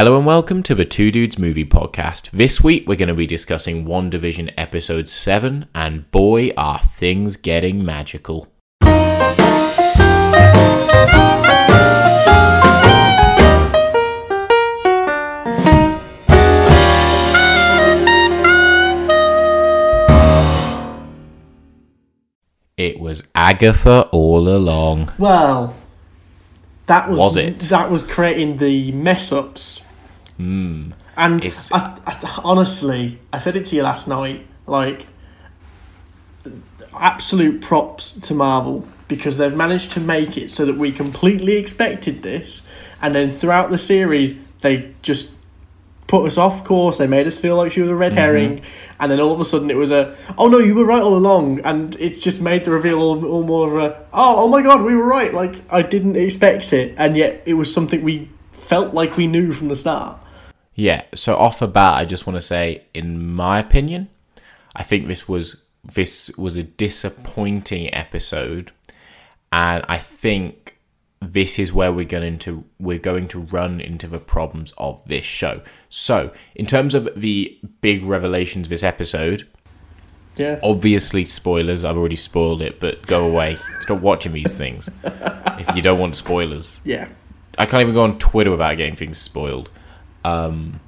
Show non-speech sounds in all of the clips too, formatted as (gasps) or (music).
Hello and welcome to the Two Dudes Movie Podcast. This week we're going to be discussing WandaVision Episode 7, and boy, are things getting magical. It was Agatha all along. Well, that was, Was it? That was creating the mess ups. Hmm. And I, I, honestly, I said it to you last night. Like, absolute props to Marvel because they've managed to make it so that we completely expected this, and then throughout the series they just put us off course. They made us feel like she was a Mm-hmm. red herring, and then all of a sudden it was a oh no, you were right all along, and it's just made the reveal all, all more of a oh oh my god, we were right. Like I didn't expect it, and yet it was something we felt like we knew from the start. Yeah, so off the bat, I just want to say, in my opinion, I think this was this was a disappointing episode, and I think this is where we're going to we're going to run into the problems of this show. So, in terms of the big revelations of this episode, Yeah. obviously spoilers. I've already spoiled it, but go away. Stop watching these things if you don't want spoilers. Yeah. I can't even go on Twitter without getting things spoiled. Um,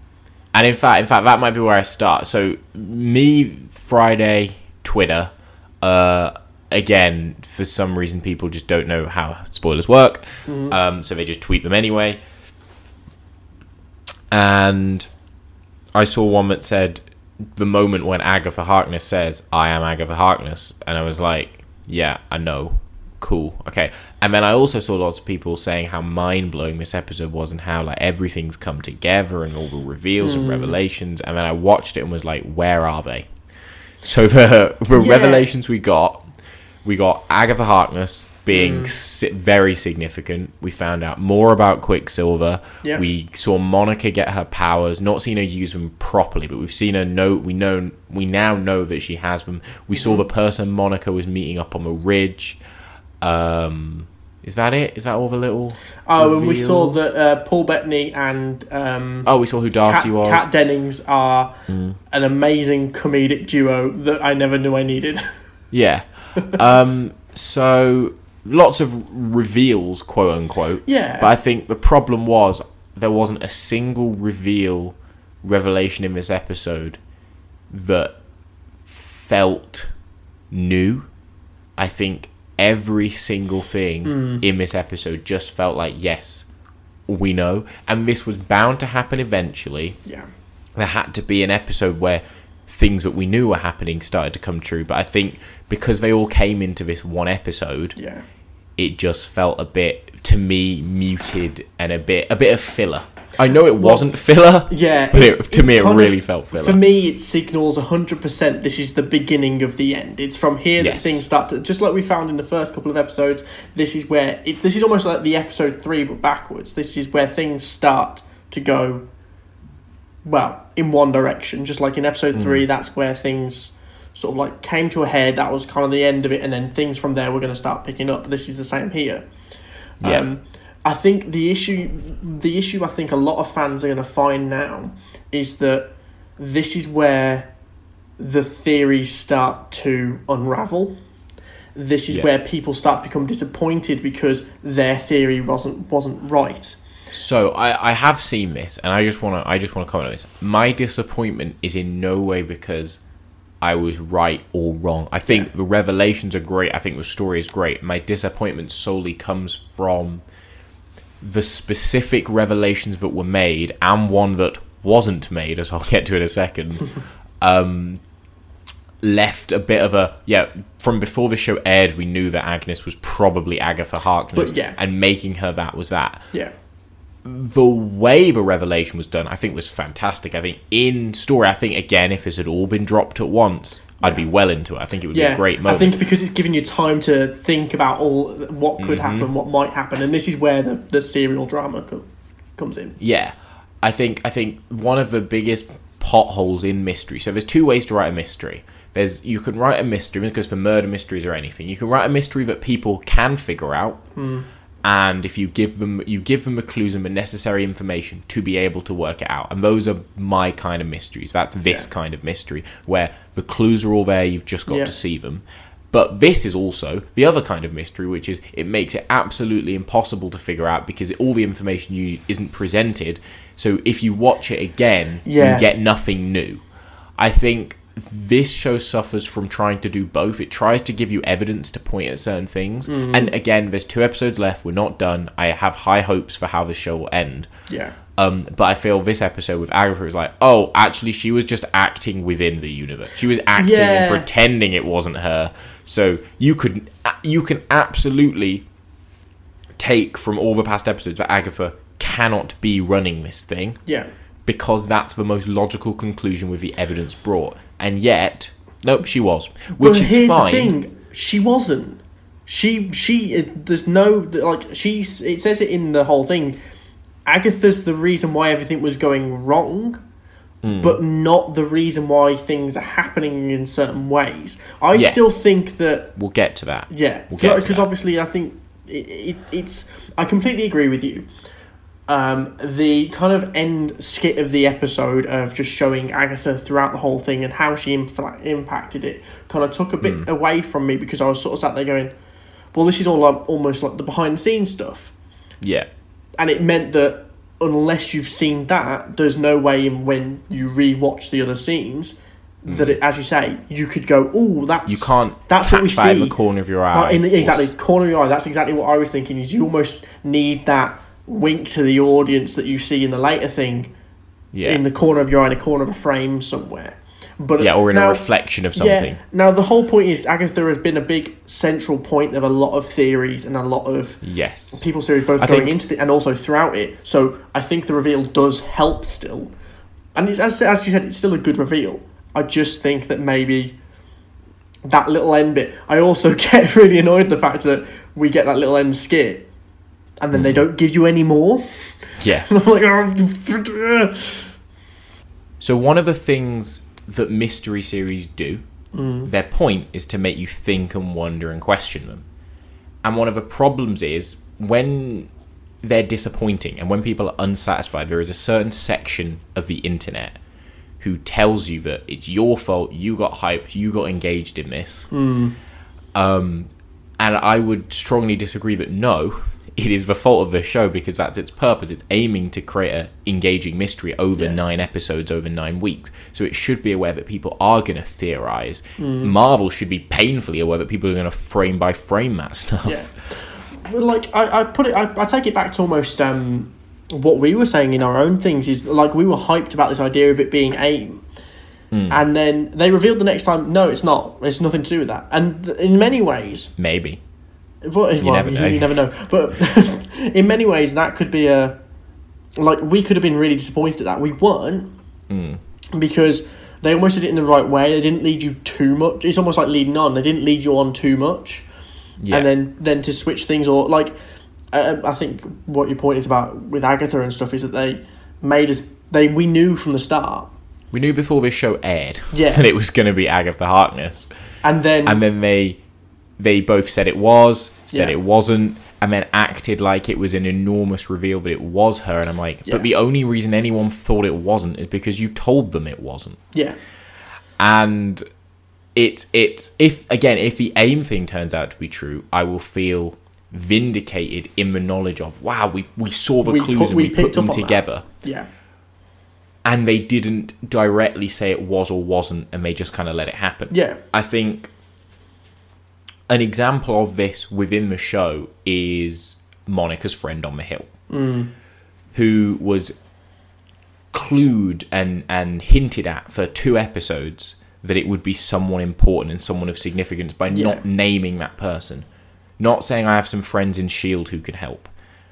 and in fact, in fact, that might be where I start. So me Friday Twitter. Uh, again, for some reason, people just don't know how spoilers work, um, so they just tweet them anyway. And I saw one that said the moment when Agatha Harkness says, "I am Agatha Harkness," and I was like, "Yeah, I know." Cool. Okay. And then I also saw lots of people saying how mind blowing this episode was and how like everything's come together and all the reveals and hmm. revelations. And then I watched it and was like, where are they? So (laughs) the the Yeah. revelations we got, we got Agatha Harkness being hmm. si- very significant. We found out more about Quicksilver. Yeah. We saw Monica get her powers. Not seen her use them properly, but we've seen her know. We know. We now know that she has them. We saw mm-hmm. the person Monica was meeting up on the ridge. Um, is that it? Is that all the little? Oh, and we saw that uh, Paul Bettany and um, Oh, we saw who Darcy Kat, was. Kat Dennings are an amazing comedic duo that I never knew I needed. (laughs) Yeah. um, so lots of reveals, quote unquote. Yeah. But I think the problem was there wasn't a single reveal, revelation in this episode that felt new. I think every single thing hmm. in this episode just felt like, yes, we know. And this was bound to happen eventually yeah. there had to be an episode where things that we knew were happening started to come true. But I think because they all came into this one episode, Yeah. It just felt a bit to me muted and a bit a bit of filler. I know it wasn't filler, Yeah, but it, to me it kind of- really felt filler. For me, it signals 100% this is the beginning of the end. It's from here that things start to, just like we found in the first couple of episodes, this is where, it, this is almost like the episode three, but backwards. This is where things start to go, well, in one direction. Just like in episode Mm. three, that's where things sort of like came to a head. That was kind of the end of it, and then things from there were going to start picking up. This is the same here. Yeah. Um, I think the issue, the issue I think a lot of fans are going to find now is that this is where the theories start to unravel. This is Yeah. where people start to become disappointed because their theory wasn't wasn't right. So I, I have seen this, and I just want to I just want to comment on this. My disappointment is in no way because I was right or wrong. I think Yeah. the revelations are great. I think the story is great. My disappointment solely comes from the specific revelations that were made and one that wasn't made, as I'll get to in a second. (laughs) um, left a bit of a yeah. From before the show aired, we knew that Agnes was probably Agatha Harkness, yeah. and making her that was that Yeah. The way the revelation was done, I think was fantastic. I think in story, I think again, if this had all been dropped at once, I'd be well into it. I think it would be a great I think because it's giving you time to think about all what could Mm-hmm. happen, what might happen, and this is where the, the serial drama co- comes in. yeah, I think I think one of the biggest potholes in mystery. So there's two ways to write a mystery. There's you can write a mystery because for murder mysteries or anything, you can write a mystery that people can figure out, and if you give them you give them the clues and the necessary information to be able to work it out and those are my kind of mysteries that's this Yeah. kind of mystery where the clues are all there you've just got Yeah. to see them but this is also the other kind of mystery which is it makes it absolutely impossible to figure out because all the information you isn't presented so if you watch it again Yeah. you get nothing new i think this show suffers from trying to do both. It tries to give you evidence to point at certain things. Mm-hmm. And again, there's two episodes left. We're not done. I have high hopes for how the show will end. Yeah. Um, but I feel this episode with Agatha is like, oh, actually, she was just acting within the universe. She was acting Yeah. and pretending it wasn't her. So you could, you can absolutely take from all the past episodes that Agatha cannot be running this thing Yeah. because that's the most logical conclusion with the evidence brought. And yet, nope, she was, which but is fine. the thing: she wasn't. She she. There's no like she's. It says it in the whole thing. Agatha's the reason why everything was going wrong, Hmm. but not the reason why things are happening in certain ways. I Yeah. still think that We'll get to that. yeah, We'll because obviously I think it, it, it's. I completely agree with you. Um, the kind of end skit of the episode of just showing Agatha throughout the whole thing and how she infla- impacted it kind of took a bit Hmm. away from me because I was sort of sat there going, "Well, this is all like, almost like the behind the scenes stuff," Yeah. and it meant that unless you've seen that, there's no way in when you rewatch the other scenes that it, as you say, you could go, "Oh, that's Hmm. You can't That's what we that in the corner of your eye. In, or exactly, corner of your eye. That's exactly what I was thinking. Is you almost need that wink to the audience that you see in the later thing Yeah. in the corner of your eye, in a corner of a frame somewhere. But yeah, or in now, a reflection of something. Yeah. Now the whole point is Agatha has been a big central point of a lot of theories and a lot of Yes. people series both I going think- into the and also throughout it. So I think the reveal does help still, and it's, as as you said, it's still a good reveal. I just think that maybe that little end bit. I also (laughs) get really annoyed the fact that we get that little end skit, and then they don't give you any more. Yeah. I'm (laughs) like, oh, So one of the things that mystery series do, Mm. their point is to make you think and wonder and question them. And one of the problems is when they're disappointing and when people are unsatisfied, there is a certain section of the internet who tells you that it's your fault, you got hyped, you got engaged in this. Um, and I would strongly disagree that no, it is the fault of the show because that's its purpose. It's aiming to create a engaging mystery over Yeah. nine episodes, over nine weeks. So it should be aware that people are going to theorize. Marvel should be painfully aware that people are going to frame by frame that stuff. yeah. Well, like I, I put it, I, I take it back to almost um, what we were saying in our own things is like we were hyped about this idea of it being AIM. And then they revealed the next time, no, it's not. It's nothing to do with that. And th- in many ways, Maybe. Well, well, never know. You, never know. But (laughs) in many ways, that could be a like we could have been really disappointed at that. We weren't Hmm. because they almost did it in the right way. They didn't lead you too much. It's almost like leading on. They didn't lead you on too much, Yeah. and then then to switch things or like uh, I think what your point is about with Agatha and stuff is that they made us. They we knew from the start, we knew before this show aired Yeah. (laughs) that it was going to be Agatha Harkness. and then and then they they both said it was, said Yeah. it wasn't, and then acted like it was an enormous reveal that it was her. And I'm like, Yeah. but the only reason anyone thought it wasn't is because you told them it wasn't. yeah, And it it if again if the aim thing turns out to be true, I will feel vindicated in the knowledge of wow we we saw the We clues put- and we we, put them on that. together yeah, and they didn't directly say it was or wasn't and they just kind of let it happen yeah, I think an example of this within the show is Monica's friend on the hill, who was clued and, and hinted at for two episodes that it would be someone important and someone of significance by Yeah. not naming that person. Not saying I have some friends in S.H.I.E.L.D. Who can help.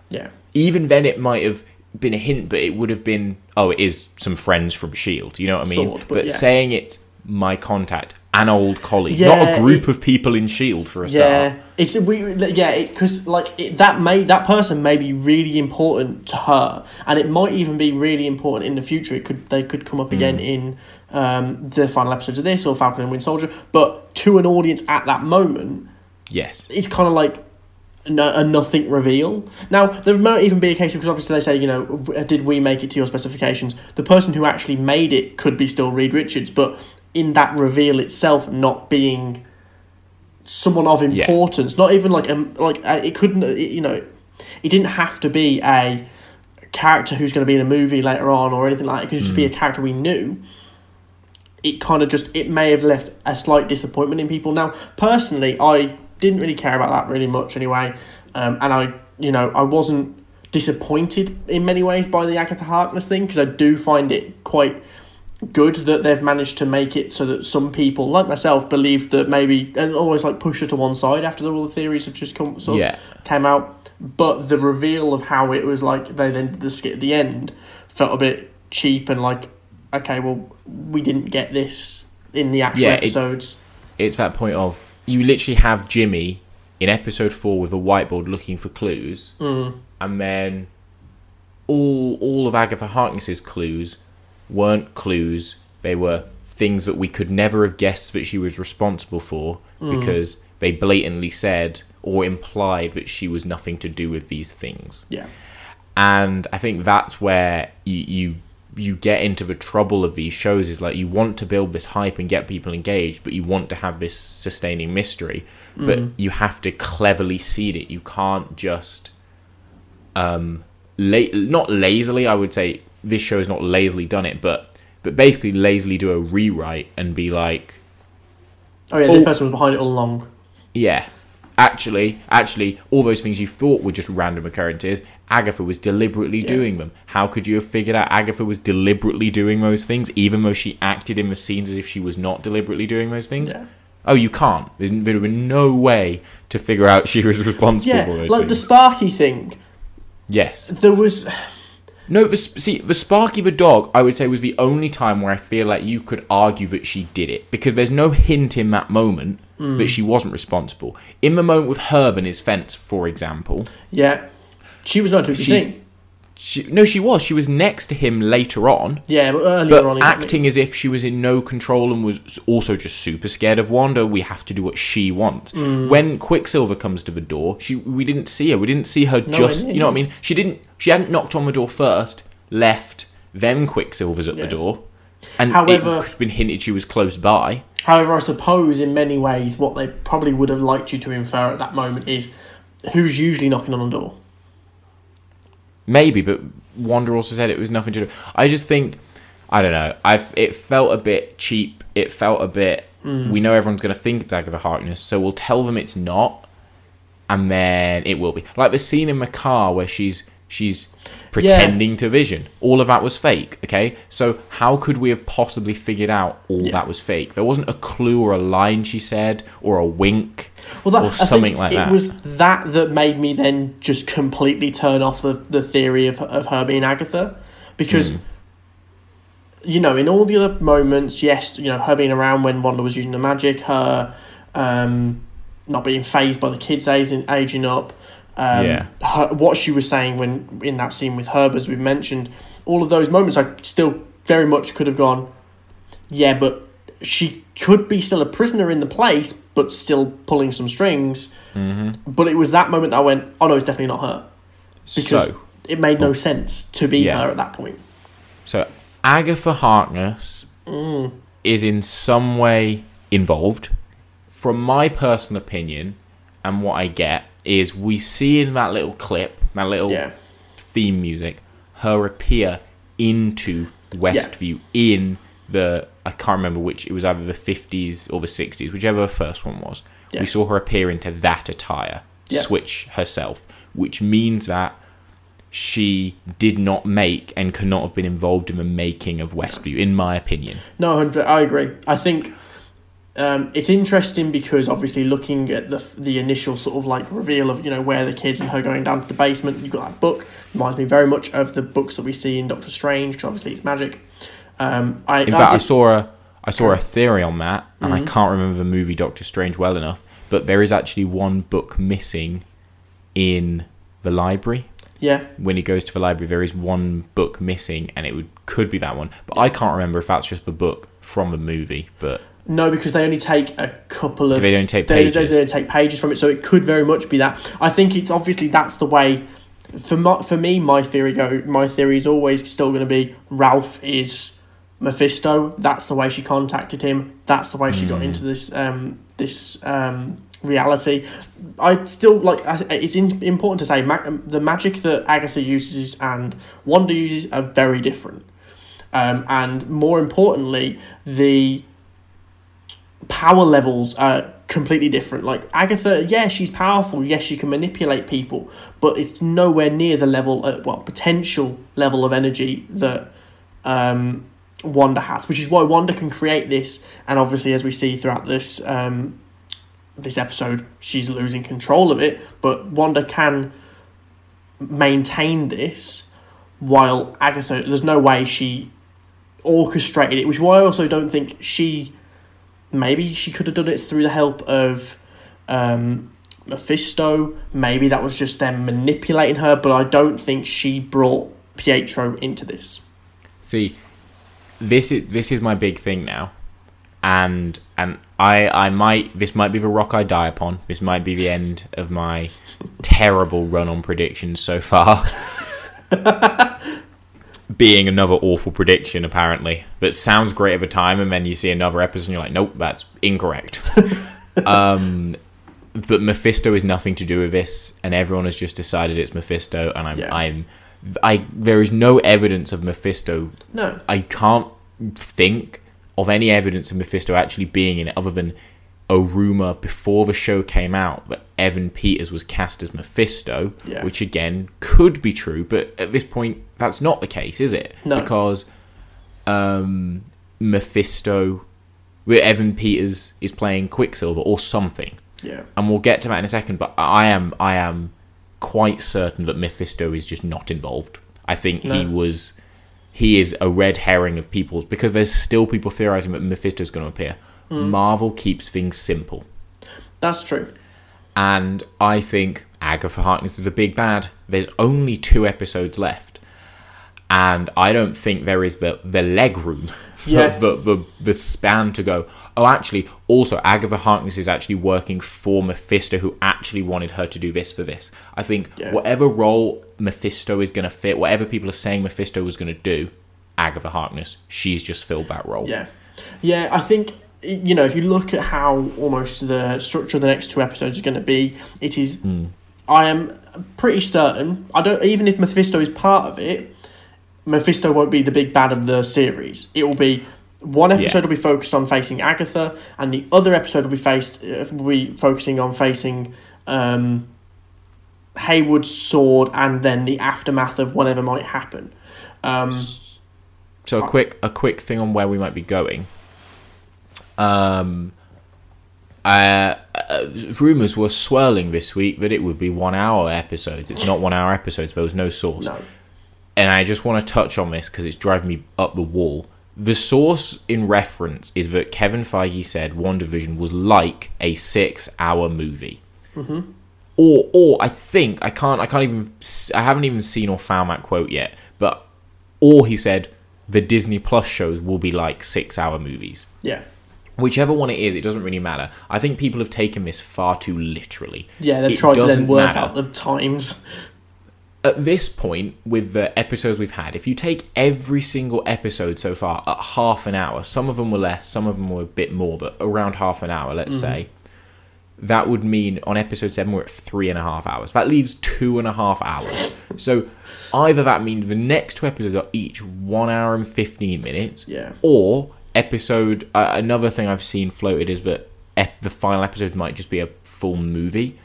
yeah, Even then, it might have been a hint, but it would have been, oh, it is some friends from S.H.I.E.L.D. You know what I mean? Sort, but yeah. saying it's my contact, an old colleague, Yeah, not a group it- of people in S.H.I.E.L.D. For a start. Yeah, it's we yeah because like it, that may that person may be really important to her, and it might even be really important in the future. It could they could come up again in um, the final episodes of this or Falcon and Winter Soldier, but to an audience at that moment, Yes. it's kind of like no, a nothing reveal. Now there might even be a case because obviously they say you know did we make it to your specifications? The person who actually made it could be still Reed Richards, but in that reveal itself not being someone of Yeah. importance, not even like um like uh, it couldn't it, you know it didn't have to be a character who's going to be in a movie later on or anything like that. It could just be a character we knew. It kind of just it may have left a slight disappointment in people. Now, personally, I didn't really care about that really much anyway, um, and I you know I wasn't disappointed in many ways by the Agatha Harkness thing because I do find it quite good that they've managed to make it so that some people like myself believe that maybe and always like push her to one side after all the theories have just come sort of Yeah. came out. But the reveal of how it was like they then did the skit at the end felt a bit cheap and like okay well we didn't get this in the actual Yeah, it's- episodes. It's that point of you literally have Jimmy in episode four with a whiteboard looking for clues, mm, and then all all of Agatha Harkness's clues weren't clues; they were things that we could never have guessed that she was responsible for because they blatantly said or implied that she was nothing to do with these things. yeah and I think that's where you, you you get into the trouble of these shows is like you want to build this hype and get people engaged, but you want to have this sustaining mystery, but you have to cleverly seed it. You can't just um la- not lazily. I would say this show has not lazily done it, but but basically lazily do a rewrite and be like, oh yeah this Oh. person was behind it all along yeah, actually, actually, all those things you thought were just random occurrences, Agatha was deliberately doing them. How could you have figured out Agatha was deliberately doing those things, even though she acted in the scenes as if she was not deliberately doing those things? yeah Oh, you can't. There would have been no way to figure out (laughs) she was responsible yeah for those like the. Sparky thing yes. there was No, the, see, the Sparky the dog, I would say, was the only time where I feel like you could argue that she did it because there's no hint in that moment that mm. she wasn't responsible. In the moment with Herb and his fence, for example, yeah. She was not She's- seen she no, she was. She was next to him later on, yeah but earlier but on acting as if she was in no control and was also just super scared of Wanda. We have to do what she wants. Mm. When Quicksilver comes to the door, she we didn't see her. We didn't see her No, just. You know what I mean? She didn't. She hadn't knocked on the door first, left, then Quicksilver's at Yeah. the door, and However- it could have been hinted she was close by. However, I suppose in many ways, what they probably would have liked you to infer at that moment is who's usually knocking on the door. Maybe, but Wanda also said it was nothing to do. I just think, I don't know. I it felt a bit cheap. It felt a bit. Mm. We know everyone's going to think it's Agatha Harkness, so we'll tell them it's not, and then it will be like the scene in the car where she's she's pretending to vision. All of that was fake. Okay, so how could we have possibly figured out all Yeah. that was fake? There wasn't a clue or a line she said or a wink. Well, that, Or something like it that. was that that made me then just completely turn off the, the theory of, of her being Agatha. Because, Hmm. you know, in all the other moments, yes, you know, her being around when Wanda was using the magic, her um, not being phased by the kids aging, aging up, um, Yeah. her, what she was saying when in that scene with Herb, as we've mentioned, all of those moments, I still very much could have gone, yeah, but she could be still a prisoner in the place, but still pulling some strings. Mm-hmm. But it was that moment I went, oh no, it's definitely not her. Because so it made no sense to be Yeah. her at that point. So Agatha Harkness Mm. is in some way involved. From my personal opinion, and what I get is we see in that little clip, that little Yeah. theme music, her appear into Westview in the I can't remember which it was either the fifties or the sixties, whichever the first one was. Yeah. We saw her appear into that attire, Yeah. switch herself, which means that she did not make and could not have been involved in the making of Westview, in my opinion. No, I agree. I think um, it's interesting because obviously looking at the the initial sort of like reveal of you know where the kids and her going down to the basement, you've got that book. Reminds me very much of the books that we see in Doctor Strange. 'cause obviously, it's magic. Um, I, In I fact, I saw a I saw a theory on that, and Mm-hmm. I can't remember the movie Doctor Strange well enough. But there is actually one book missing in the library. yeah, When he goes to the library, there is one book missing, and it would could be that one. But I can't remember if that's just the book from the movie. But No, because they only take a couple of. They only take they, pages? They, don't take pages from it, so it could very much be that. I think it's obviously that's the way. For my, for me, my theory go. My theory is always still going to be Ralph is Mephisto. That's the way she contacted him. That's the way she Hmm. got into this um, this um, reality. I still like. It's in, important to say ma- the magic that Agatha uses and Wanda uses are very different. Um, and more importantly, the power levels are completely different. Like Agatha, yeah, she's powerful. Yes, she can manipulate people, but it's nowhere near the level, of, well, potential level of energy that um, Wanda has. Which is why Wanda can create this, and obviously, as we see throughout this um, this episode, she's losing control of it. But Wanda can maintain this, while Agatha, there's no way she orchestrated it. Which is why I also don't think she maybe she could have done it through the help of um, Mephisto. Maybe that was just them manipulating her, but I don't think she brought Pietro into this. See, this is this is my big thing now, and and I I might this might be the rock I die upon. This might be the end of my (laughs) terrible run on predictions so far. (laughs) Being another awful prediction, apparently, that sounds great at the time, and then you see another episode and you're like, nope, that's incorrect. (laughs) um, but Mephisto is nothing to do with this, and everyone has just decided it's Mephisto, and I'm Yeah. I'm I there is no evidence of Mephisto No. I can't think of any evidence of Mephisto actually being in it other than a rumor before the show came out that Evan Peters was cast as Mephisto, Yeah. which again could be true, but at this point that's not the case, is it? No. Because um, Mephisto, where Evan Peters is playing Quicksilver or something, Yeah. and we'll get to that in a second. But I am I am quite certain that Mephisto is just not involved. I think he was he is a red herring of people's because there's still people theorizing that Mephisto's going to appear. Hmm. Marvel keeps things simple, That's true. And I think Agatha Harkness is the big bad. There's only two episodes left, and I don't think there is the the leg room, (laughs) Yeah. the, the the span to go. Oh, actually, also Agatha Harkness is actually working for Mephisto, who actually wanted her to do this for this. I think Yeah. whatever role Mephisto is going to fit, whatever people are saying Mephisto was going to do, Agatha Harkness, she's just filled that role. Yeah. Yeah, I think you know, if you look at how almost the structure of the next two episodes is going to be, it is. Hmm. I am pretty certain. I don't even if Mephisto is part of it. Mephisto won't be the big bad of the series. It will be one episode Yeah. will be focused on facing Agatha, and the other episode will be faced uh, will be focusing on facing um, Hayward's S.W.O.R.D., and then the aftermath of whatever might happen. Um, So a quick a quick thing on where we might be going. Um, uh, uh, rumors were swirling this week that it would be one hour episodes. It's not one hour episodes. There was no source, no, and I just want to touch on this because it's driving me up the wall. The source in reference is that Kevin Feige said WandaVision was like a six-hour movie. Or, or I think I can't. I can't even. I haven't even seen or found that quote yet. But, or he said the Disney Plus shows will be like six-hour movies. yeah, Whichever one it is, it doesn't really matter. I think people have taken this far too literally. yeah. They've It tried to then work matter. out the times. At this point, with the episodes we've had, if you take every single episode so far at half an hour, some of them were less, some of them were a bit more, but around half an hour, let's mm-hmm. say, that would mean on episode seven we're at three and a half hours. That leaves two and a half hours. (laughs) so either that means the next two episodes are each one hour and fifteen minutes, Yeah. or episode. Uh, another thing I've seen floated is that ep- the final episode might just be a full movie.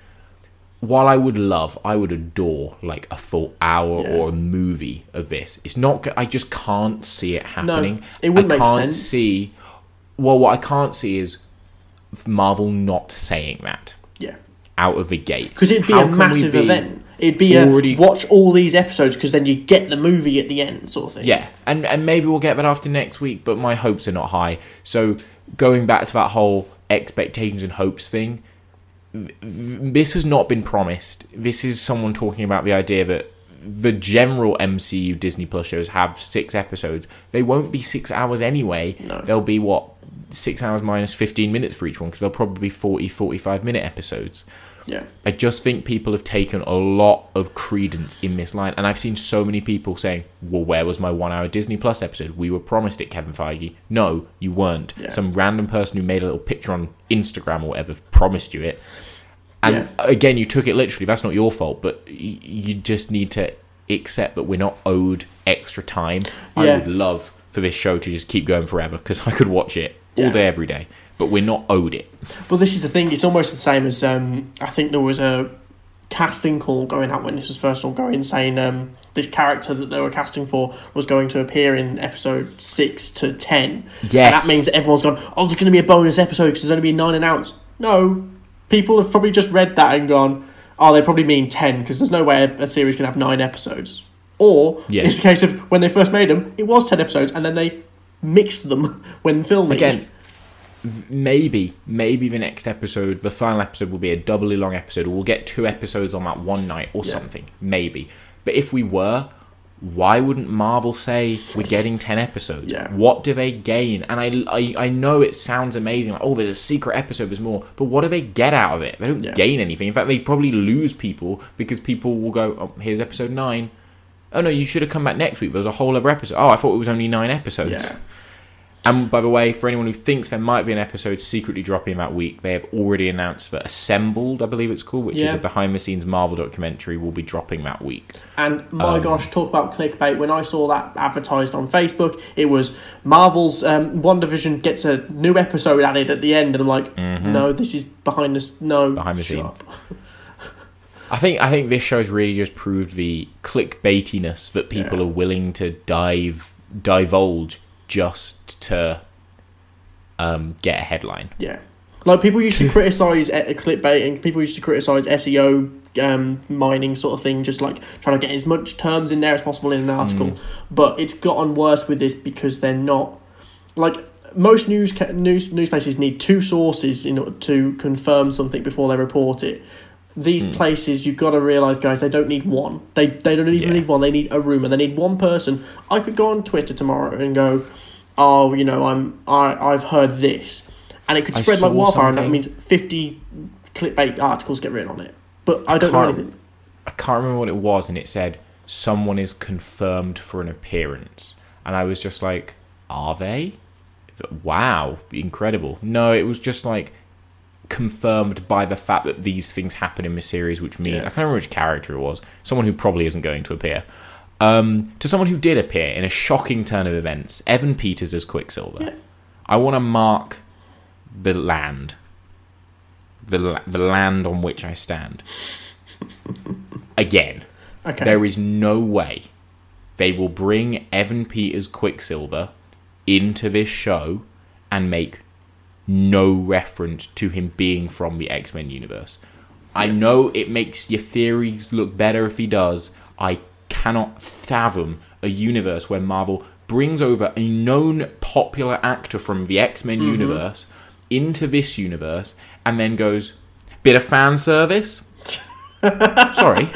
While I would love, I would adore like a full hour Yeah. or a movie of this. It's not. I just can't see it happening. it wouldn't I can't sense. see. Well, what I can't see is Marvel not saying that Yeah. out of the gate Because it'd be How a massive be- event. It'd be already- a watch all these episodes because then you get the movie at the end, sort of thing. Yeah, and and maybe we'll get that after next week, but my hopes are not high. So going back to that whole expectations and hopes thing, this has not been promised. This is someone talking about the idea that the general MCU Disney Plus shows have six episodes. They won't be six hours anyway. No. They'll be what six hours minus 15 minutes for each one because they'll probably be 40, 45 minute episodes. Yeah. I just think people have taken a lot of credence in this line, and I've seen so many people saying, "Well, where was my one-hour Disney Plus episode? We were promised it, Kevin Feige." No, you weren't. Yeah. Some random person who made a little picture on Instagram or whatever promised you it, and Yeah. again, you took it literally. That's not your fault, but y- you just need to accept that we're not owed extra time. I would love for this show to just keep going forever because (laughs) I could watch it all Yeah. day, every day. But we're not owed it. Well, this is the thing. It's almost the same as um, I think there was a casting call going out when this was first all going, saying um, this character that they were casting for was going to appear in episode six to ten. Yes. And that means that everyone's gone. Oh, there's going to be a bonus episode because there's only been nine announced. No, people have probably just read that and gone. Oh, they probably mean ten because there's no way a series can have nine episodes. Or Yeah. it's a case of when they first made them, it was ten episodes, and then they mixed them (laughs) when filming. Again, maybe, maybe the next episode, the final episode will be a doubly long episode, or we'll get two episodes on that one night or Yeah. something. Maybe. But if we were, why wouldn't Marvel say we're getting 10 episodes? Yeah. What do they gain? And I, I, I know it sounds amazing, like, oh, there's a secret episode, there's more. But what do they get out of it? They don't Yeah. gain anything. In fact, they probably lose people because people will go, oh, here's episode 9. Oh, no, you should have come back next week. There was a whole other episode. Oh, I thought it was only nine episodes. Yeah. And by the way, for anyone who thinks there might be an episode secretly dropping that week, they have already announced that Assembled, I believe it's called, which is a behind the scenes Marvel documentary, will be dropping that week. And my Um, gosh, talk about clickbait. When I saw that advertised on Facebook, it was Marvel's um, WandaVision gets a new episode added at the end, and I'm like, no, this is behind us. No, Mm-hmm. Behind the scenes. (laughs) I think I think this show's really just proved the clickbaitiness that people Yeah. are willing to dive divulge just to um, get a headline. Yeah, like people used to criticize uh, clickbait, and people used to criticize SEO um, mining sort of thing, just like trying to get as much terms in there as possible in an article. Mm. But it's gotten worse with this because they're not like most news news news places need two sources in order to confirm something before they report it. These Hmm. places, you've got to realize, guys, they don't need one. They they don't even Yeah. need one. They need a room, and they need one person. I could go on Twitter tomorrow and go, "Oh, you know, I'm I I've heard this," and it could spread like wildfire, and that means fifty clickbait articles get written on it. But I don't know Can't- anything. I can't remember what it was, and it said someone is confirmed for an appearance, and I was just like, "Are they? Wow, incredible!" No, it was just like confirmed by the fact that these things happen in the series, which means Yeah. I can't remember which character it was. Someone who probably isn't going to appear. Um, to someone who did appear in a shocking turn of events, Evan Peters as Quicksilver. Yeah. I want to mark the land, the la- the land on which I stand. Again, Okay. there is no way they will bring Evan Peters Quicksilver into this show and make no reference to him being from the X Men universe. I know it makes your theories look better if he does. I cannot fathom a universe where Marvel brings over a known popular actor from the X Men mm-hmm. universe into this universe and then goes, bit of fan service? (laughs) Sorry.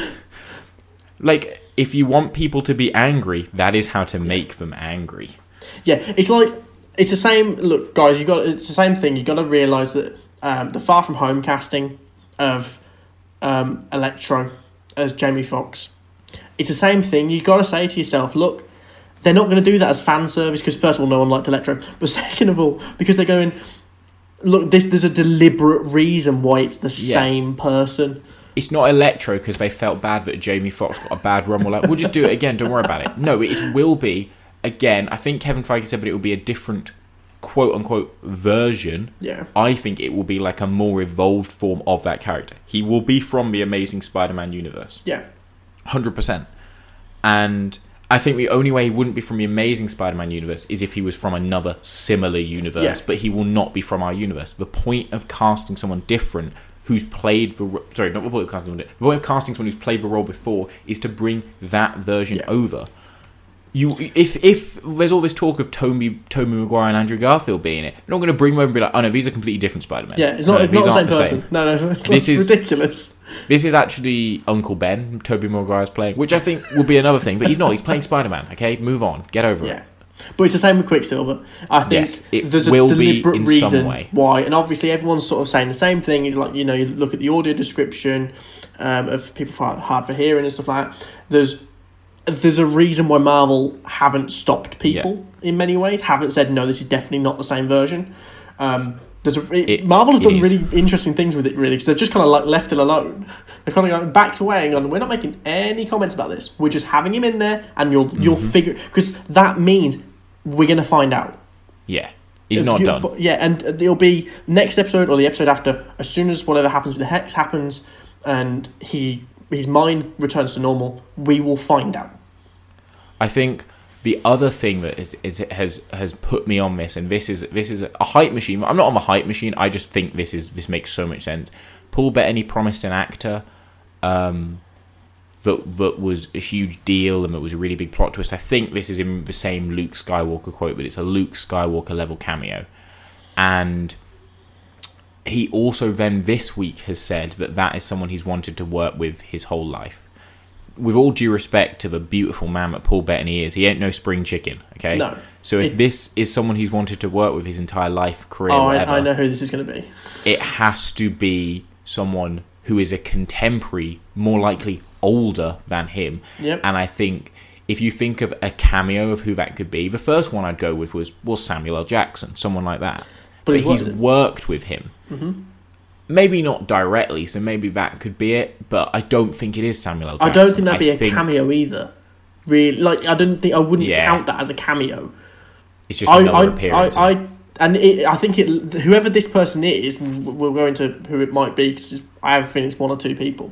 Like, if you want people to be angry, that is how to make them angry. Yeah, it's like it's the same. Look, guys, you got it's the same thing. You got to realize that um, the Far From Home casting of um, Electro as Jamie Foxx, it's the same thing. You got to say to yourself, look, they're not going to do that as fan service because first of all, no one liked Electro, but (laughs) second of all, because they're going. Look, this, there's a deliberate reason why it's the Yeah. same person. It's not Electro because they felt bad that Jamie Foxx got a bad run. We're like, we'll just do it again. Don't worry about it. No, it will be again. I think Kevin Feige said, but it will be a different quote unquote version. Yeah. I think it will be like a more evolved form of that character. He will be from the Amazing Spider-Man universe. Yeah. hundred percent. And I think the only way he wouldn't be from the Amazing Spider-Man universe is if he was from another similar universe. Yeah. But he will not be from our universe. The point of casting someone different who's played the sorry, not the point of casting someone. The point of casting someone who's played the role before is to bring that version Yeah. over. You, if if there's all this talk of Toby, Tobey Maguire and Andrew Garfield being it, you're not going to bring them over and be like, oh no, these are completely different Spider-Man. Yeah, it's not, No, it's not the same person. No, no, (laughs) it's This is- ridiculous. This is actually Uncle Ben, Tobey Maguire's playing, which I think will be another thing, but he's not. He's playing Spider Man, okay? Move on. Get over Yeah. it. But it's the same with Quicksilver. I think there's a deliberate reason way. why, and obviously everyone's sort of saying the same thing. Is like you know you look at the audio description um, of people hard, hard for hearing and stuff like that. There's there's a reason why Marvel haven't stopped people in many ways. Haven't said no, this is definitely not the same version. Um, there's a, it, It- Marvel has done is. really interesting things with it, really, because they've just kind of like left it alone. They're kind of going backed away and gone. We're not making any comments about this. We're just having him in there, and you'll you'll Mm-hmm. figure because that means we're gonna find out. Yeah, he's not You- done. but- yeah, and it'll be next episode or the episode after. As soon as whatever happens with the hex happens, and he his mind returns to normal, we will find out. I think the other thing that is, is has has put me on this, and this is this is a hype machine. I'm not on the hype machine. I just think this is this makes so much sense. Paul Bettany promised an actor um, that that was a huge deal, and it was a really big plot twist. I think this is in the same Luke Skywalker quote, but it's a Luke Skywalker level cameo, and he also then this week has said that that is someone he's wanted to work with his whole life with all due respect to the beautiful man that Paul Bettany is, he ain't no spring chicken. Okay. No. So if It- this is someone he's wanted to work with his entire life, career, Oh, whatever, I, I know who this is going to be. it has to be someone who is a contemporary, more likely older than him. Yep. And I think if you think of a cameo of who that could be, the first one I'd go with was was Samuel L. Jackson, someone like that. But But, he's worked with worked with him. Mm-hmm. Maybe not directly, so maybe that could be it. But I don't think it is Samuel L. I Jackson. don't think that'd be a think cameo either. Really, like I don't think I wouldn't Yeah. count that as a cameo. It's just I, another I, appearance. I, I, and it, I think it. Whoever this person is, we'll go into who it might be because I have a feeling it's one or two people.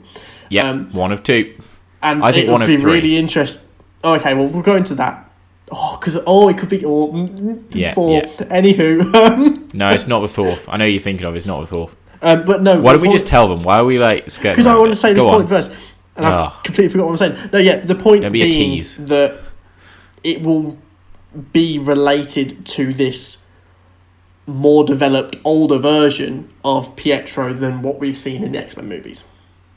yeah, um, one of two. And I think it one would of be three. really interesting. Okay, well we'll go into that. Oh, because oh, it could be or mm, Yeah, four. yeah. Anywho, (laughs) No, it's not the fourth. I know you're thinking of. It's not the fourth. Um, but no. Why don't we just tell them? Why are we like skirting? Because I want to say this Go point on. first, and I've completely forgot what I'm saying. No, yeah, the point be a being tease. that it will be related to this more developed, older version of Pietro than what we've seen in the X Men movies.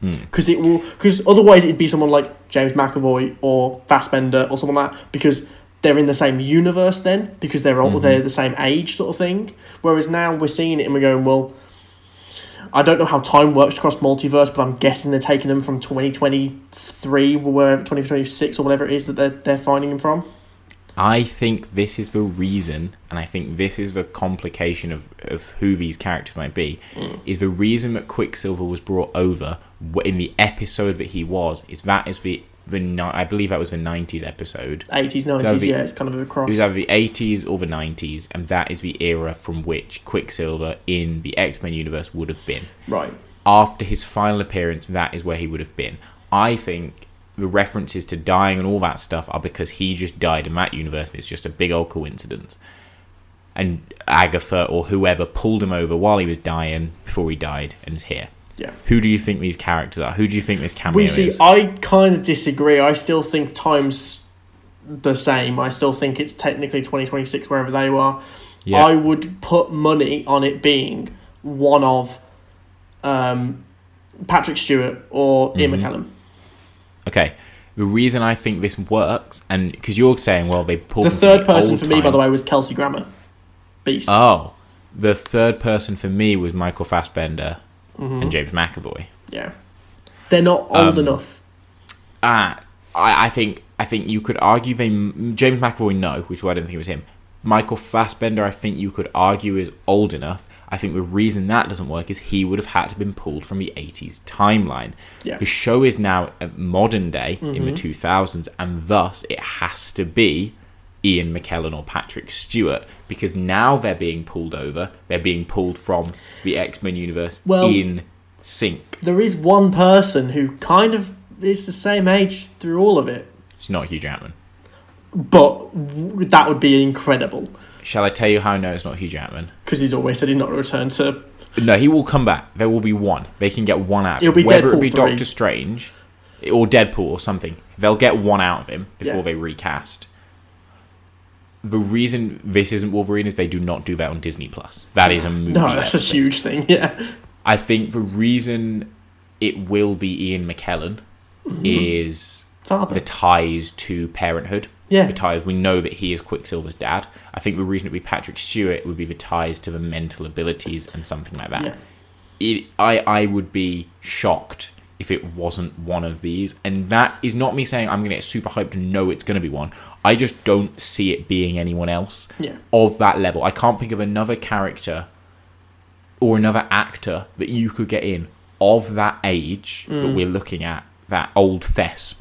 Hmm. Because it will, because otherwise it'd be someone like James McAvoy or Fassbender or someone like that, because they're in the same universe then, because they're all Mm-hmm. they're the same age sort of thing. Whereas now we're seeing it and we're going, well, I don't know how time works across multiverse, but I'm guessing they're taking them from 2023 or wherever 2026 or whatever it is that they're they're finding them from. I think this is the reason, and I think this is the complication of, of who these characters might be, Mm. is the reason that Quicksilver was brought over in the episode that he was, is that is the, the ni- I believe that was the 90s episode. 80s, 90s, yeah, it's kind of a cross. It was either the 80s or the 90s, and that is the era from which Quicksilver in the X Men universe would have been. Right. after his final appearance, that is where he would have been. I think the references to dying and all that stuff are because he just died in that universe. and It's just a big old coincidence. And Agatha or whoever pulled him over while he was dying before he died and is here. Yeah. Who do you think these characters are? Who do you think this cameo is? We see. is? I kind of disagree. I still think time's the same. I still think it's technically 2026 wherever they are. Yeah. I would put money on it being one of um, Patrick Stewart or Ian Mhm. McKellen. Okay. The reason I think this works, and because you're saying, well, they pulled The third person for me, by the way, was Kelsey Grammer. Beast. Oh, the third person for me was Michael Fassbender Mhm. and James McAvoy. Yeah. They're not old Um, enough. Ah, I, I think I think you could argue they James McAvoy no, which is why I don't think it was him. Michael Fassbender, I think you could argue is old enough. I think the reason that doesn't work is he would have had to have been pulled from the 80s timeline. Yeah. The show is now at modern day in the Mhm. 2000s, and thus it has to be Ian McKellen or Patrick Stewart because now they're being pulled over. They're being pulled from the X Men universe Well- in sync. There is one person who kind of is the same age through all of it, It's not Hugh Jackman. but w- that would be incredible Shall I tell you how I know it's not Hugh Jackman? because he's always said he's not going to return to. No, he will come back. There will be one. They can get one out. Of It'll be Whether it be 3. Doctor Strange or Deadpool or something, they'll get one out of him before Yeah. they recast. The reason this isn't Wolverine is they do not do that on Disney Plus. That is a (laughs) movie. No, that's a thing. huge thing. Yeah. I think the reason it will be Ian McKellen Mm-hmm. is Father. the ties to Parenthood. Yeah. the ties. We know that he is Quicksilver's dad. I think the reason it would be Patrick Stewart would be the ties to the mental abilities and something like that. Yeah. It, I, I would be shocked if it wasn't one of these. And that is not me saying I'm going to get super hyped to know it's going to be one. I just don't see it being anyone else Yeah. of that level. I can't think of another character or another actor that you could get in of that age that mm. we're looking at, that old Thesp,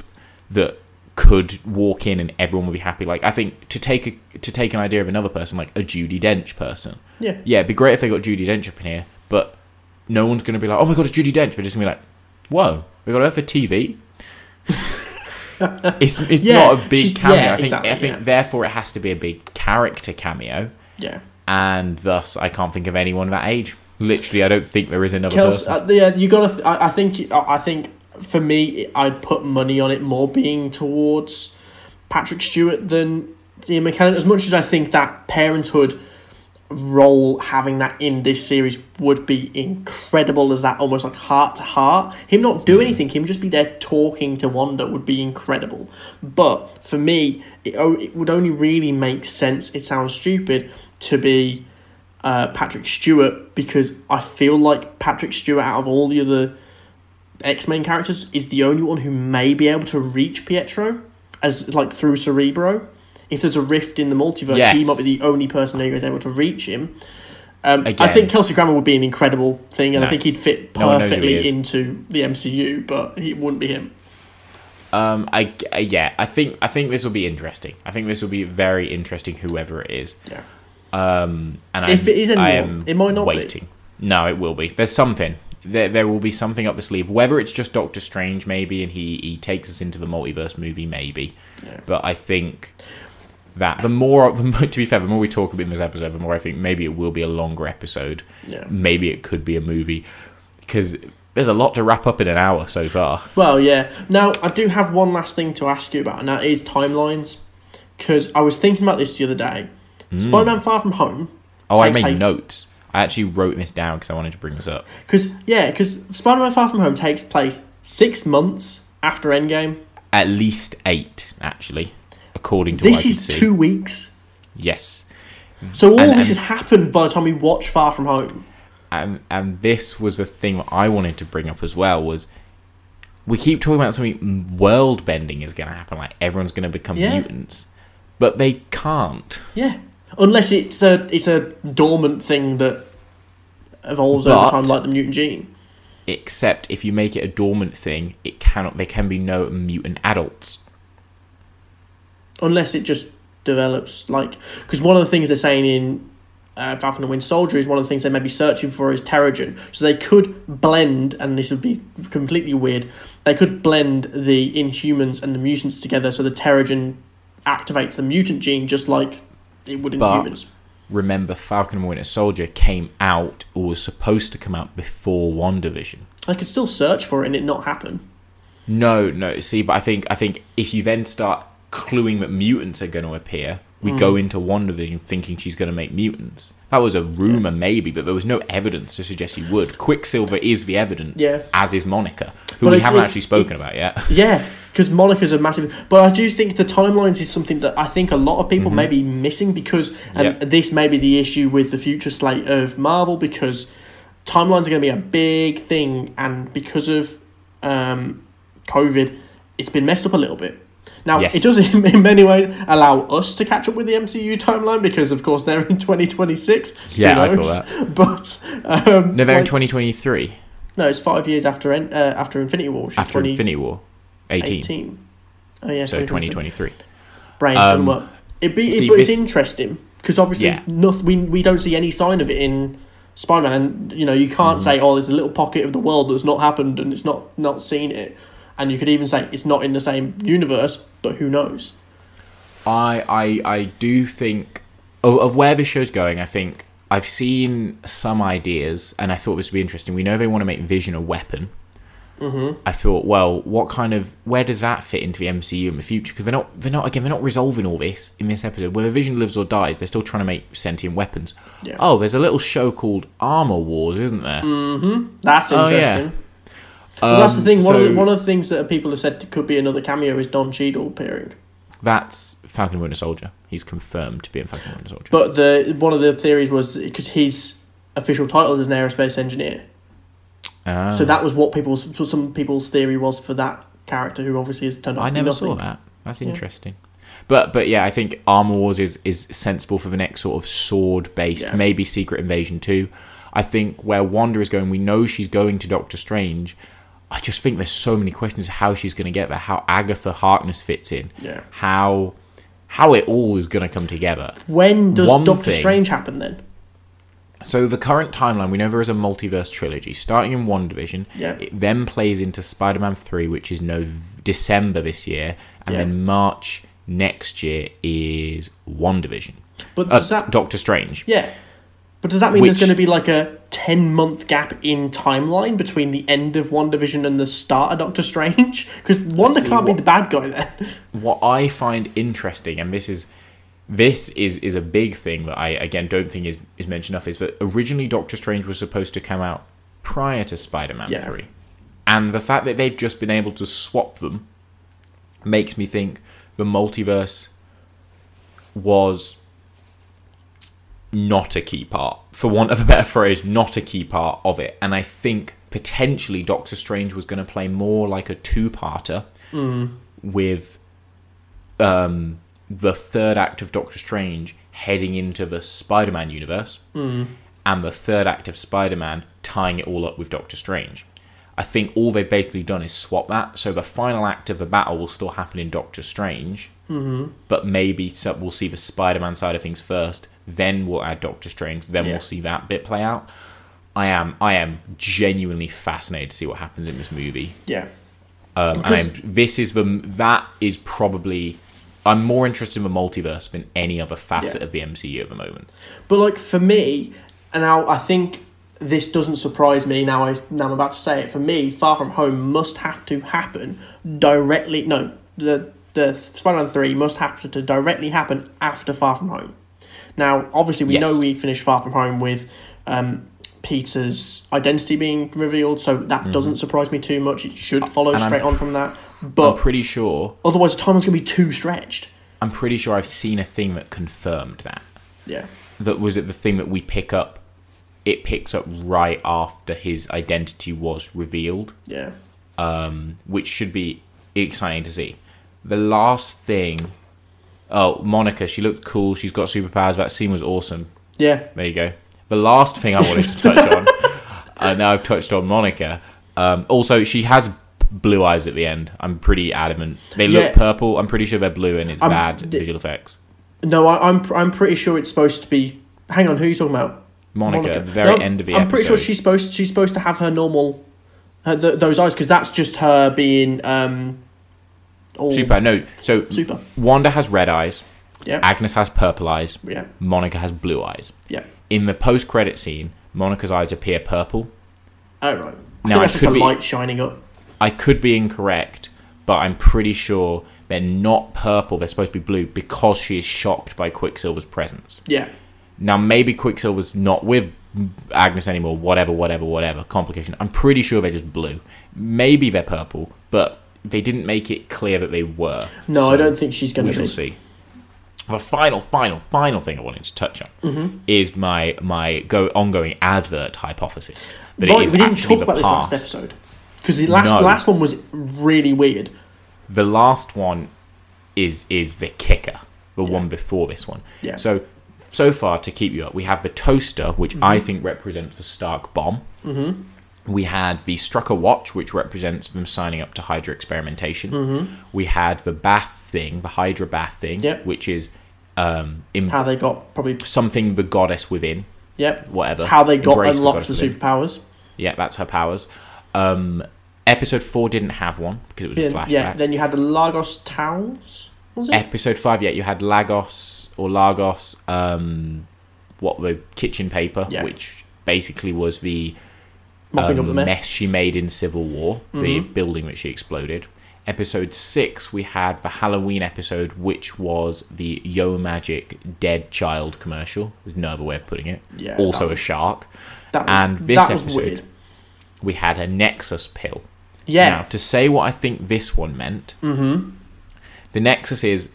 that could walk in and everyone would be happy. Like I think to take a to take an idea of another person, like a Judi Dench person. Yeah. Yeah, it'd be great if they got Judi Dench up in here, but no one's gonna be like, Oh my god, it's Judi Dench. They're just gonna be like, Whoa, we got her for TV. (laughs) it's it's Yeah, not a big cameo. yeah, I think exactly, I think yeah. therefore it has to be a big character cameo Yeah. and thus I can't think of anyone that age. Literally, I don't think there is another Kels, person. uh, yeah, you got to. I, I think. I I think for me, I'd put money on it more being towards Patrick Stewart than Ian McKellen. As much as I think that Parenthood role, having that in this series, would be incredible as that almost like heart to heart. Him not do anything, him just be there talking to Wanda would be incredible. But for me, it, it would only really make sense. It sounds stupid to be uh, Patrick Stewart because I feel like Patrick Stewart out of all the other X Men characters is the only one who may be able to reach Pietro as like through Cerebro. If there's a rift in the multiverse, he might be the only person who is able to reach him. Um, I think Kelsey Grammer would be an incredible thing, and I think he'd fit No one knows who he perfectly is. into the MCU, but he wouldn't be him. Um, I, I yeah, I think I think this will be interesting. I think this will be very interesting, whoever it is. Yeah. Um, and If I, it is anyone, it might not be. waiting. No, it will be. There's something. There, there will be something up the sleeve. Whether it's just Doctor Strange, maybe, and he he takes us into the multiverse movie, maybe. Yeah. But I think that (laughs) the more, to be fair, the more we talk about in this episode, the more I think maybe it will be a longer episode. Yeah. Maybe it could be a movie because there's a lot to wrap up in an hour so far. Well, yeah. Now, I do have one last thing to ask you about, and that is timelines. Because I was thinking about this the other day. Hmm. Spider Man Far From Home. Oh, I made place- notes. I actually wrote this down because I wanted to bring this up. Because, yeah, because Spider Man Far From Home takes place six months after Endgame. At least eight, actually, according to This what I could is two weeks. Yes, So all And- this has happened by the time we watch Far From Home. and and this was the thing that I wanted to bring up as well was we keep talking about something world bending is going to happen, like everyone's going to become Yeah. mutants, but they can't. Yeah. Unless it's a it's a dormant thing that evolves over time, like the mutant gene. Except if you make it a dormant thing, it cannot. There can be no mutant adults. Unless it just develops like because one of the things they're saying in uh, Falcon and Winter Soldier is one of the things they may be searching for is Terrigen. So they could blend, and this would be completely weird. They could blend the Inhumans and the mutants together, so the Terrigen activates the mutant gene just like it would in But- humans. Remember, Falcon and Winter Soldier came out or was supposed to come out before WandaVision. I could still search for it and it not happen. No, no. See, but I think I think if you then start cluing that mutants are going to appear, we Hmm. go into WandaVision thinking she's going to make mutants. That was a rumor, maybe, but there was no evidence to suggest she would. Quicksilver is the evidence, Yeah. as is Monica, who But we haven't actually spoken about yet. (laughs) Yeah, because Monica's a massive. But I do think the timelines is something that I think a lot of people may be missing because, and Mm-hmm. This may be the issue with the future slate of Marvel because timelines are going to be a big thing, and because of um, COVID, it's been messed up a little bit. Now Yes. it does (laughs) in many ways allow us to catch up with the MCU timeline because of course they're in (laughs) twenty twenty six. Yeah, I thought (laughs) But um, No, they're in 2023 no, it's five years after uh, after Infinity War. After 20, Infinity War, 18. 18. Oh yeah, So 2023. Brain Um, up. It'd be, it, see, but it's this- interesting because obviously Yeah. noth- we we don't see any sign of it in Spider-Man, and you know you can't Mm-hmm. say oh there's a little pocket of the world that's not happened and it's not not seen it, and you could even say it's not in the same universe, but who knows? I I I do think of, of where this show's going. I think I've seen some ideas, and I thought this would be interesting. We know they want to make Vision a weapon. Mm-hmm. I thought, well, what kind of where does that fit into the MCU in the future? Because they're not they're not again they're not resolving all this in this episode. Whether Vision lives or dies, they're still trying to make sentient weapons. Yeah. Oh, there's a little show called Armor Wars, isn't there? That's Oh, yeah. Well, that's the Um, thing. One of the, one of the things that people have said could be another cameo is Don Cheadle appearing. That's Falcon Winter Soldier. He's confirmed to be in Falcon Winter Soldier. But the one of the theories was because his official title is an aerospace engineer. Ah. So that was what people's some people's theory was for that character, who obviously has turned up. I never nothing. saw that. That's Yeah. interesting. But but yeah, I think Armor Wars is is sensible for the next sort of sword based, Yeah. maybe Secret Invasion too. I think where Wanda is going, we know she's going to Doctor Strange. I just think there's so many questions how she's going to get there, how Agatha Harkness fits in, Yeah. how how it all is going to come together. When does One Doctor thing- Strange happen then? So the current timeline, we know there is a multiverse trilogy starting in WandaVision. Yeah. It then plays into Spider-Man three, which is no December this year, and Yeah. then March next year is WandaVision. But Uh, does that Doctor Strange. yeah? But does that mean there's going to be like a ten month gap in timeline between the end of WandaVision and the start of Doctor Strange? (laughs) Because Wanda See, can't be the bad guy then. What I find interesting, and this is this is is a big thing that I again don't think is is mentioned enough, is that originally Doctor Strange was supposed to come out prior to Spider-Man Yeah. three, and the fact that they've just been able to swap them makes me think the multiverse was not a key part, for want of a better phrase, not a key part of it. And I think potentially Doctor Strange was going to play more like a two-parter hmm. with um, the third act of Doctor Strange heading into the Spider-Man universe, hmm. and the third act of Spider-Man tying it all up with Doctor Strange. I think all they've basically done is swap that, so the final act of the battle will still happen in Doctor Strange, mm-hmm. but maybe we'll see the Spider-Man side of things first, then we'll add Doctor Strange, then Yeah. we'll see that bit play out. I am I am genuinely fascinated to see what happens in this movie. Yeah. Um, and this is the that is probably I'm more interested in the multiverse than any other facet Yeah. of the MCU at the moment. But like for me, and now I think this doesn't surprise me. Now I now I'm about to say it. For me, Far From Home must have to happen directly. No, the the Spider-Man three must have to directly happen after Far From Home. Now, obviously, we Yes. know we finished Far From Home with um, Peter's identity being revealed, so that doesn't surprise me too much. It should follow And I'm straight on from that. But I'm pretty sure otherwise, the timeline's going to be too stretched. I'm pretty sure I've seen a thing that confirmed that. Yeah. That was it the thing that we pick up it picks up right after his identity was revealed. Yeah. um, which should be exciting to see. The last thing, oh, Monica, she looked cool. She's got superpowers. That scene was awesome. Yeah. There you go. The last thing I wanted to (laughs) touch on, uh, now I've touched on Monica. Um, also, she has blue eyes at the end. I'm pretty adamant. They Yeah. look purple. I'm pretty sure they're blue, and it's I'm- bad d- visual effects. No, I, I'm I'm pretty sure it's supposed to be. Hang on, who are you talking about? Monica, at the very No, end of the episode. I'm episode. pretty sure she's supposed she's supposed to have her normal, her, th- those eyes because that's just her being um, all super. No, so super. Wanda has red eyes. Yeah, Agnes has purple eyes. yeah, Monica has blue eyes. yeah. In the post-credit scene, Monica's eyes appear purple. Oh right. I Now, I just could be- light shining up. I could be incorrect, but I'm pretty sure they're not purple. They're supposed to be blue because she is shocked by Quicksilver's presence. Yeah, Now, maybe Quicksilver's not with Agnes anymore. Whatever, whatever, whatever. Complication. I'm pretty sure they're just blue. Maybe they're purple, but they didn't make it clear that they were. no, So I don't think she's going to. we shall be. see. The final, final, final thing I wanted to touch on Mm-hmm. is my my go ongoing advert hypothesis. That Right, we didn't talk the about this last episode because the last No. last one was really weird. the last one is is the kicker the one before this one Yeah. so so far to keep you up we have the toaster which Mm-hmm. i think represents the stark bomb mm-hmm. We had the strucker watch which represents them signing up to hydra experimentation mm-hmm. we had the bath thing the hydra bath thing Yep. which is um in How they got probably something the goddess within yep. whatever It's how they got Embrace unlocked the within. superpowers. yeah that's her powers um episode 4 didn't have one because it was a Yeah, flashback yeah. Then you had the Lagos towels. Was it? episode five, yeah, you had Lagos or Lagos, um, what the kitchen paper, Yeah. which basically was the Mopping um, up the mess. she made in Civil War, the Mhm. building that she exploded. Episode six, we had the Halloween episode, which was the Yo Magic Dead Child commercial. There's no other way of putting it. Yeah, also that a shark. That was, and this episode- weird. We had a Nexus pill. Yeah. Now, to say what I think this one meant, Mm-hmm. the Nexus is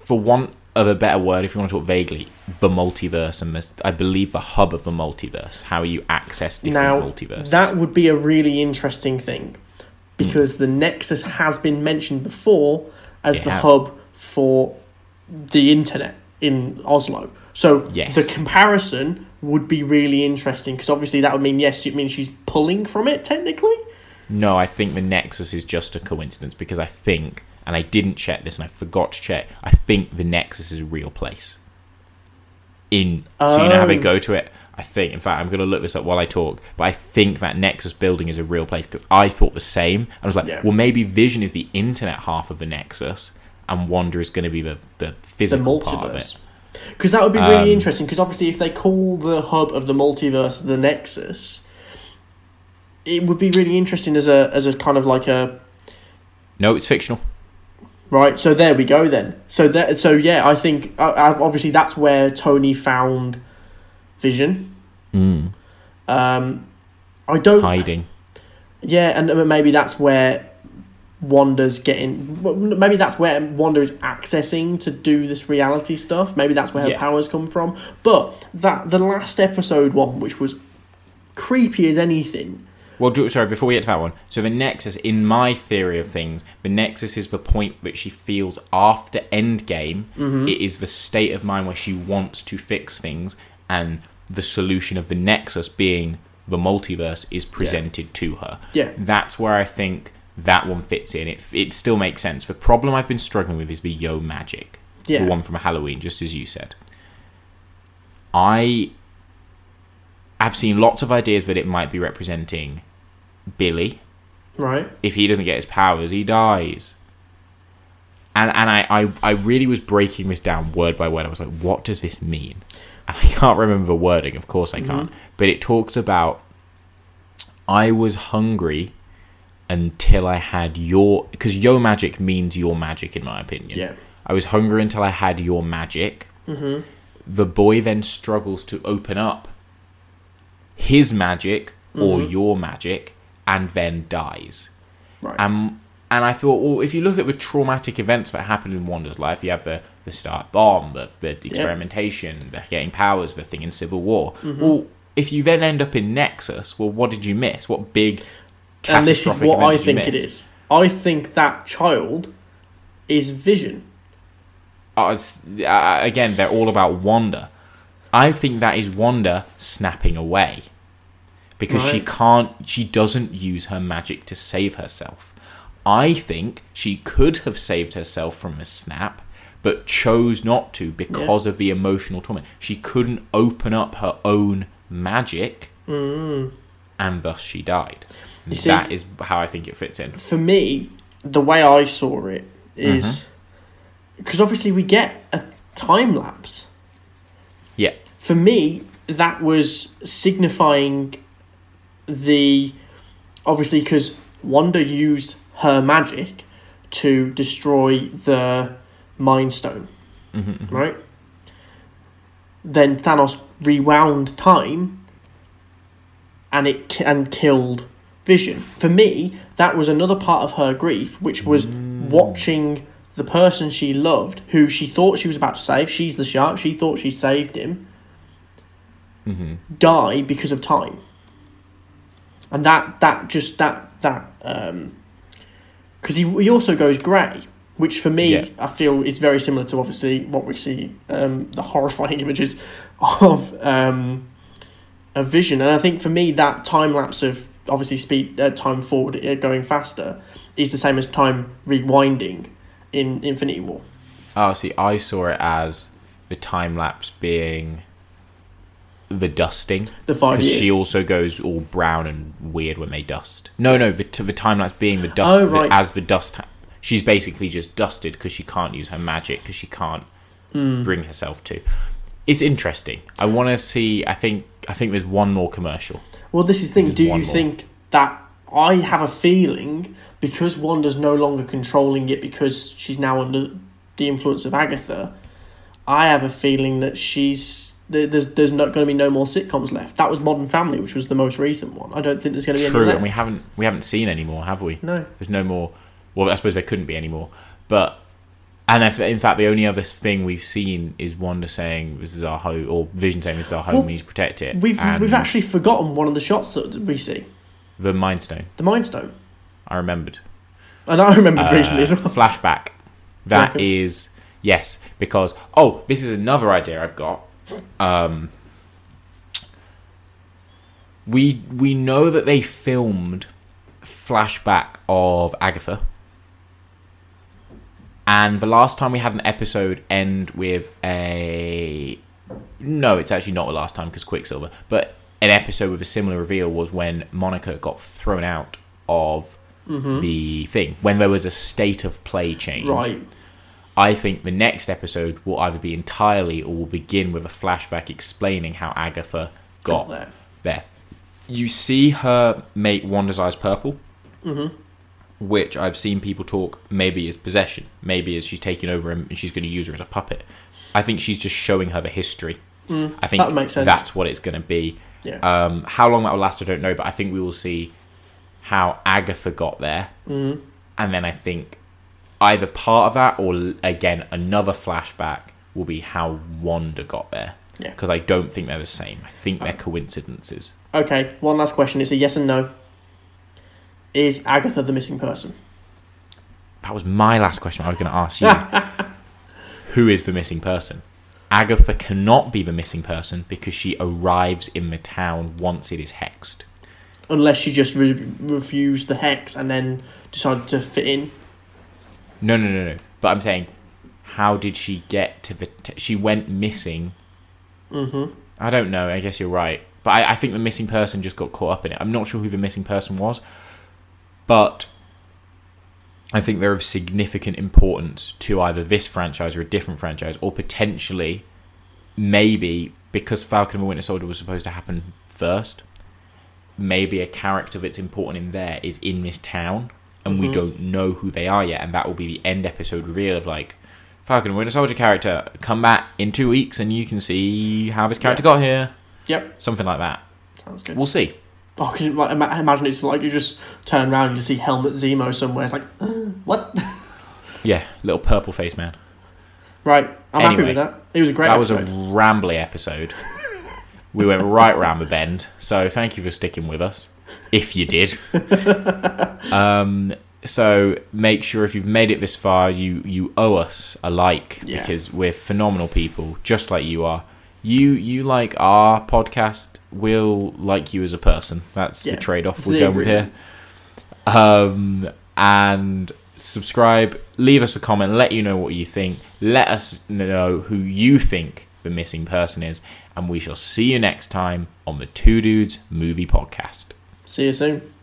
for want of a better word, if you want to talk vaguely, the multiverse and this, I believe the hub of the multiverse, how are you access different now multiverses. that would be a really interesting thing hmm. because the Nexus has been mentioned before as It the has. hub for the internet in Oslo. So Yes. the comparison would be really interesting because obviously that would mean yes, it means she's pulling from it technically. No, I think the Nexus is just a coincidence because I think, and I didn't check this and I forgot to check, I think the Nexus is a real place. In so you know how they Oh. go to it. I think, in fact, I'm going to look this up while I talk, but I think that Nexus building is a real place because I thought the same. I was like, Yeah. well, maybe Vision is the internet half of the Nexus, and Wanda is going to be the the The physical part of it. Because that would be really Um, interesting. Because obviously, if they call the hub of the multiverse the Nexus, it would be really interesting as a as a kind of like a No, it's fictional. Right, so there we go then. So that, so yeah, I think uh, obviously that's where Tony found Vision. Mm. Um, I don't. Hiding. Yeah, and maybe that's where Wanda's getting. Maybe that's where Wanda is accessing to do this reality stuff. Maybe that's where her Yeah. powers come from. But that the last episode one, which was creepy as anything. Well, do, sorry, before we get to that one. So the Nexus, in my theory of things, the Nexus is the point that she feels after Endgame. Mm-hmm. It is the state of mind where she wants to fix things, and the solution of the Nexus being the multiverse is presented to her. Yeah. That's where I think that one fits in. It, it still makes sense. The problem I've been struggling with is the Yo Magic. Yeah. The one from Halloween, just as you said. I have seen lots of ideas that it might be representing Billy. Right. If he doesn't get his powers, he dies. And and I, I, I really was breaking this down word by word. I was like, what does this mean? And I can't remember the wording, of course I mm-hmm. can't. But it talks about I was hungry until I had your because yo magic means your magic in my opinion. Yeah. I was hungry until I had your magic. Mm-hmm. The boy then struggles to open up his magic or your magic and then dies. Right. Um, and I thought, well, if you look at the traumatic events that happened in Wanda's life, you have the, the Stark bomb, the, the experimentation, the getting powers, the thing in Civil War. Mm-hmm. Well, if you then end up in Nexus, well, what did you miss? What big and this is what I think it is. I think that child is Vision. Oh, uh, again, they're all about Wanda. I think that is Wanda snapping away because she can't, she doesn't use her magic to save herself. I think she could have saved herself from a snap, but chose not to because of the emotional torment. She couldn't open up her own magic, and thus she died. Mm. See, that is how I think it fits in. for me, the way I saw it is Mm-hmm. because obviously we get a time lapse. For me, that was signifying the obviously because Wanda used her magic to destroy the Mind Stone, mm-hmm. right? Then Thanos rewound time, and it and killed Vision. For me, that was another part of her grief, which was mm. watching the person she loved, who she thought she was about to save. She's the shark. She thought she saved him. Die because of time. And that that just that that um because he he also goes grey, which for me Yeah. I feel is very similar to obviously what we see um the (laughs) horrifying images of um a vision and I think for me that time lapse of obviously speed uh, time forward uh, going faster is the same as time rewinding in Infinity War. Oh, see, I saw it as the time lapse being the dusting. The five Because years. she also goes all brown and weird when they dust. No, no, the, the time lapse being the dust Oh, the- right. as the dust. Ha- she's basically just dusted because she can't use her magic because she can't Hmm. bring herself to. It's interesting. I want to see. I think. I think there's one more commercial. Well, this is the thing. There's Do you more. think that I have a feeling because Wanda's no longer controlling it because she's now under the influence of Agatha? I have a feeling that she's there's there's not going to be no more sitcoms left. That was Modern Family, which was the most recent one. I don't think there's going to be any True, and we haven't we haven't seen any more, have we? no. There's no more. Well, I suppose there couldn't be any more. But And if, in fact, the only other thing we've seen is Wanda saying this is our home, or Vision saying this is our home, Well, we need to protect it. We've and we've actually forgotten one of the shots that we see, the Mind Stone. the Mind Stone, I remembered. and I remembered Uh, recently as well. flashback. That is yes, because oh, this is another idea I've got. Um, we we know that they filmed flashback of Agatha, and the last time we had an episode end with a no, it's actually not the last time because Quicksilver, but an episode with a similar reveal was when Monica got thrown out of the thing when there was a state of play change. Right. I think the next episode will either be entirely or will begin with a flashback explaining how Agatha got Got there. there. You see her make Wanda's eyes purple, which I've seen people talk maybe as possession, maybe as she's taking over him and she's going to use her as a puppet. I think she's just showing her the history. I think that makes sense. that's what it's going to be. Yeah. Um, how long that will last, I don't know, but I think we will see how Agatha got there, Mm-hmm. and then I think either part of that or again another flashback will be how Wanda got there. Yeah. Because I don't think they're the same. I think they're coincidences. Okay, one last question. It's a yes and no. Is Agatha the missing person? That was my last question. I was going to ask you. (laughs) Who is the missing person? Agatha cannot be the missing person because she arrives in the town once it is hexed. Unless she just re- refused the hex and then decided to fit in. No, no, no, no. But I'm saying, how did she get to the? T- she went missing. Mm-hmm. I don't know. I guess you're right. But I, I think the missing person just got caught up in it. I'm not sure who the missing person was, but I think they're of significant importance to either this franchise or a different franchise, or potentially, maybe because Falcon and the Winter Soldier was supposed to happen first. Maybe a character that's important in there is in this town, and we Mhm. don't know who they are yet, and that will be the end episode reveal of like. Falcon Winter Soldier character come back in two weeks, and you can see how this character got here. Yep, Something like that. sounds good. We'll see. Oh, can you like, imagine it's like you just turn around and you see Helmut Zemo somewhere. It's like, (gasps) what? (laughs) Yeah, little purple face man. right, I'm happy with that. It was a great that was a episode. rambly episode. (laughs) we went right round the bend. So thank you for sticking with us, if you did. (laughs) um, so make sure if you've made it this far, you you owe us a like Yeah. because we're phenomenal people, just like you are. You you like our podcast, we'll like you as a person. That's Yeah, the trade off we're going with here. Um, and subscribe, leave us a comment, let you know what you think, let us know who you think the missing person is, and we shall see you next time on the Two Dudes Movie Podcast. See you soon.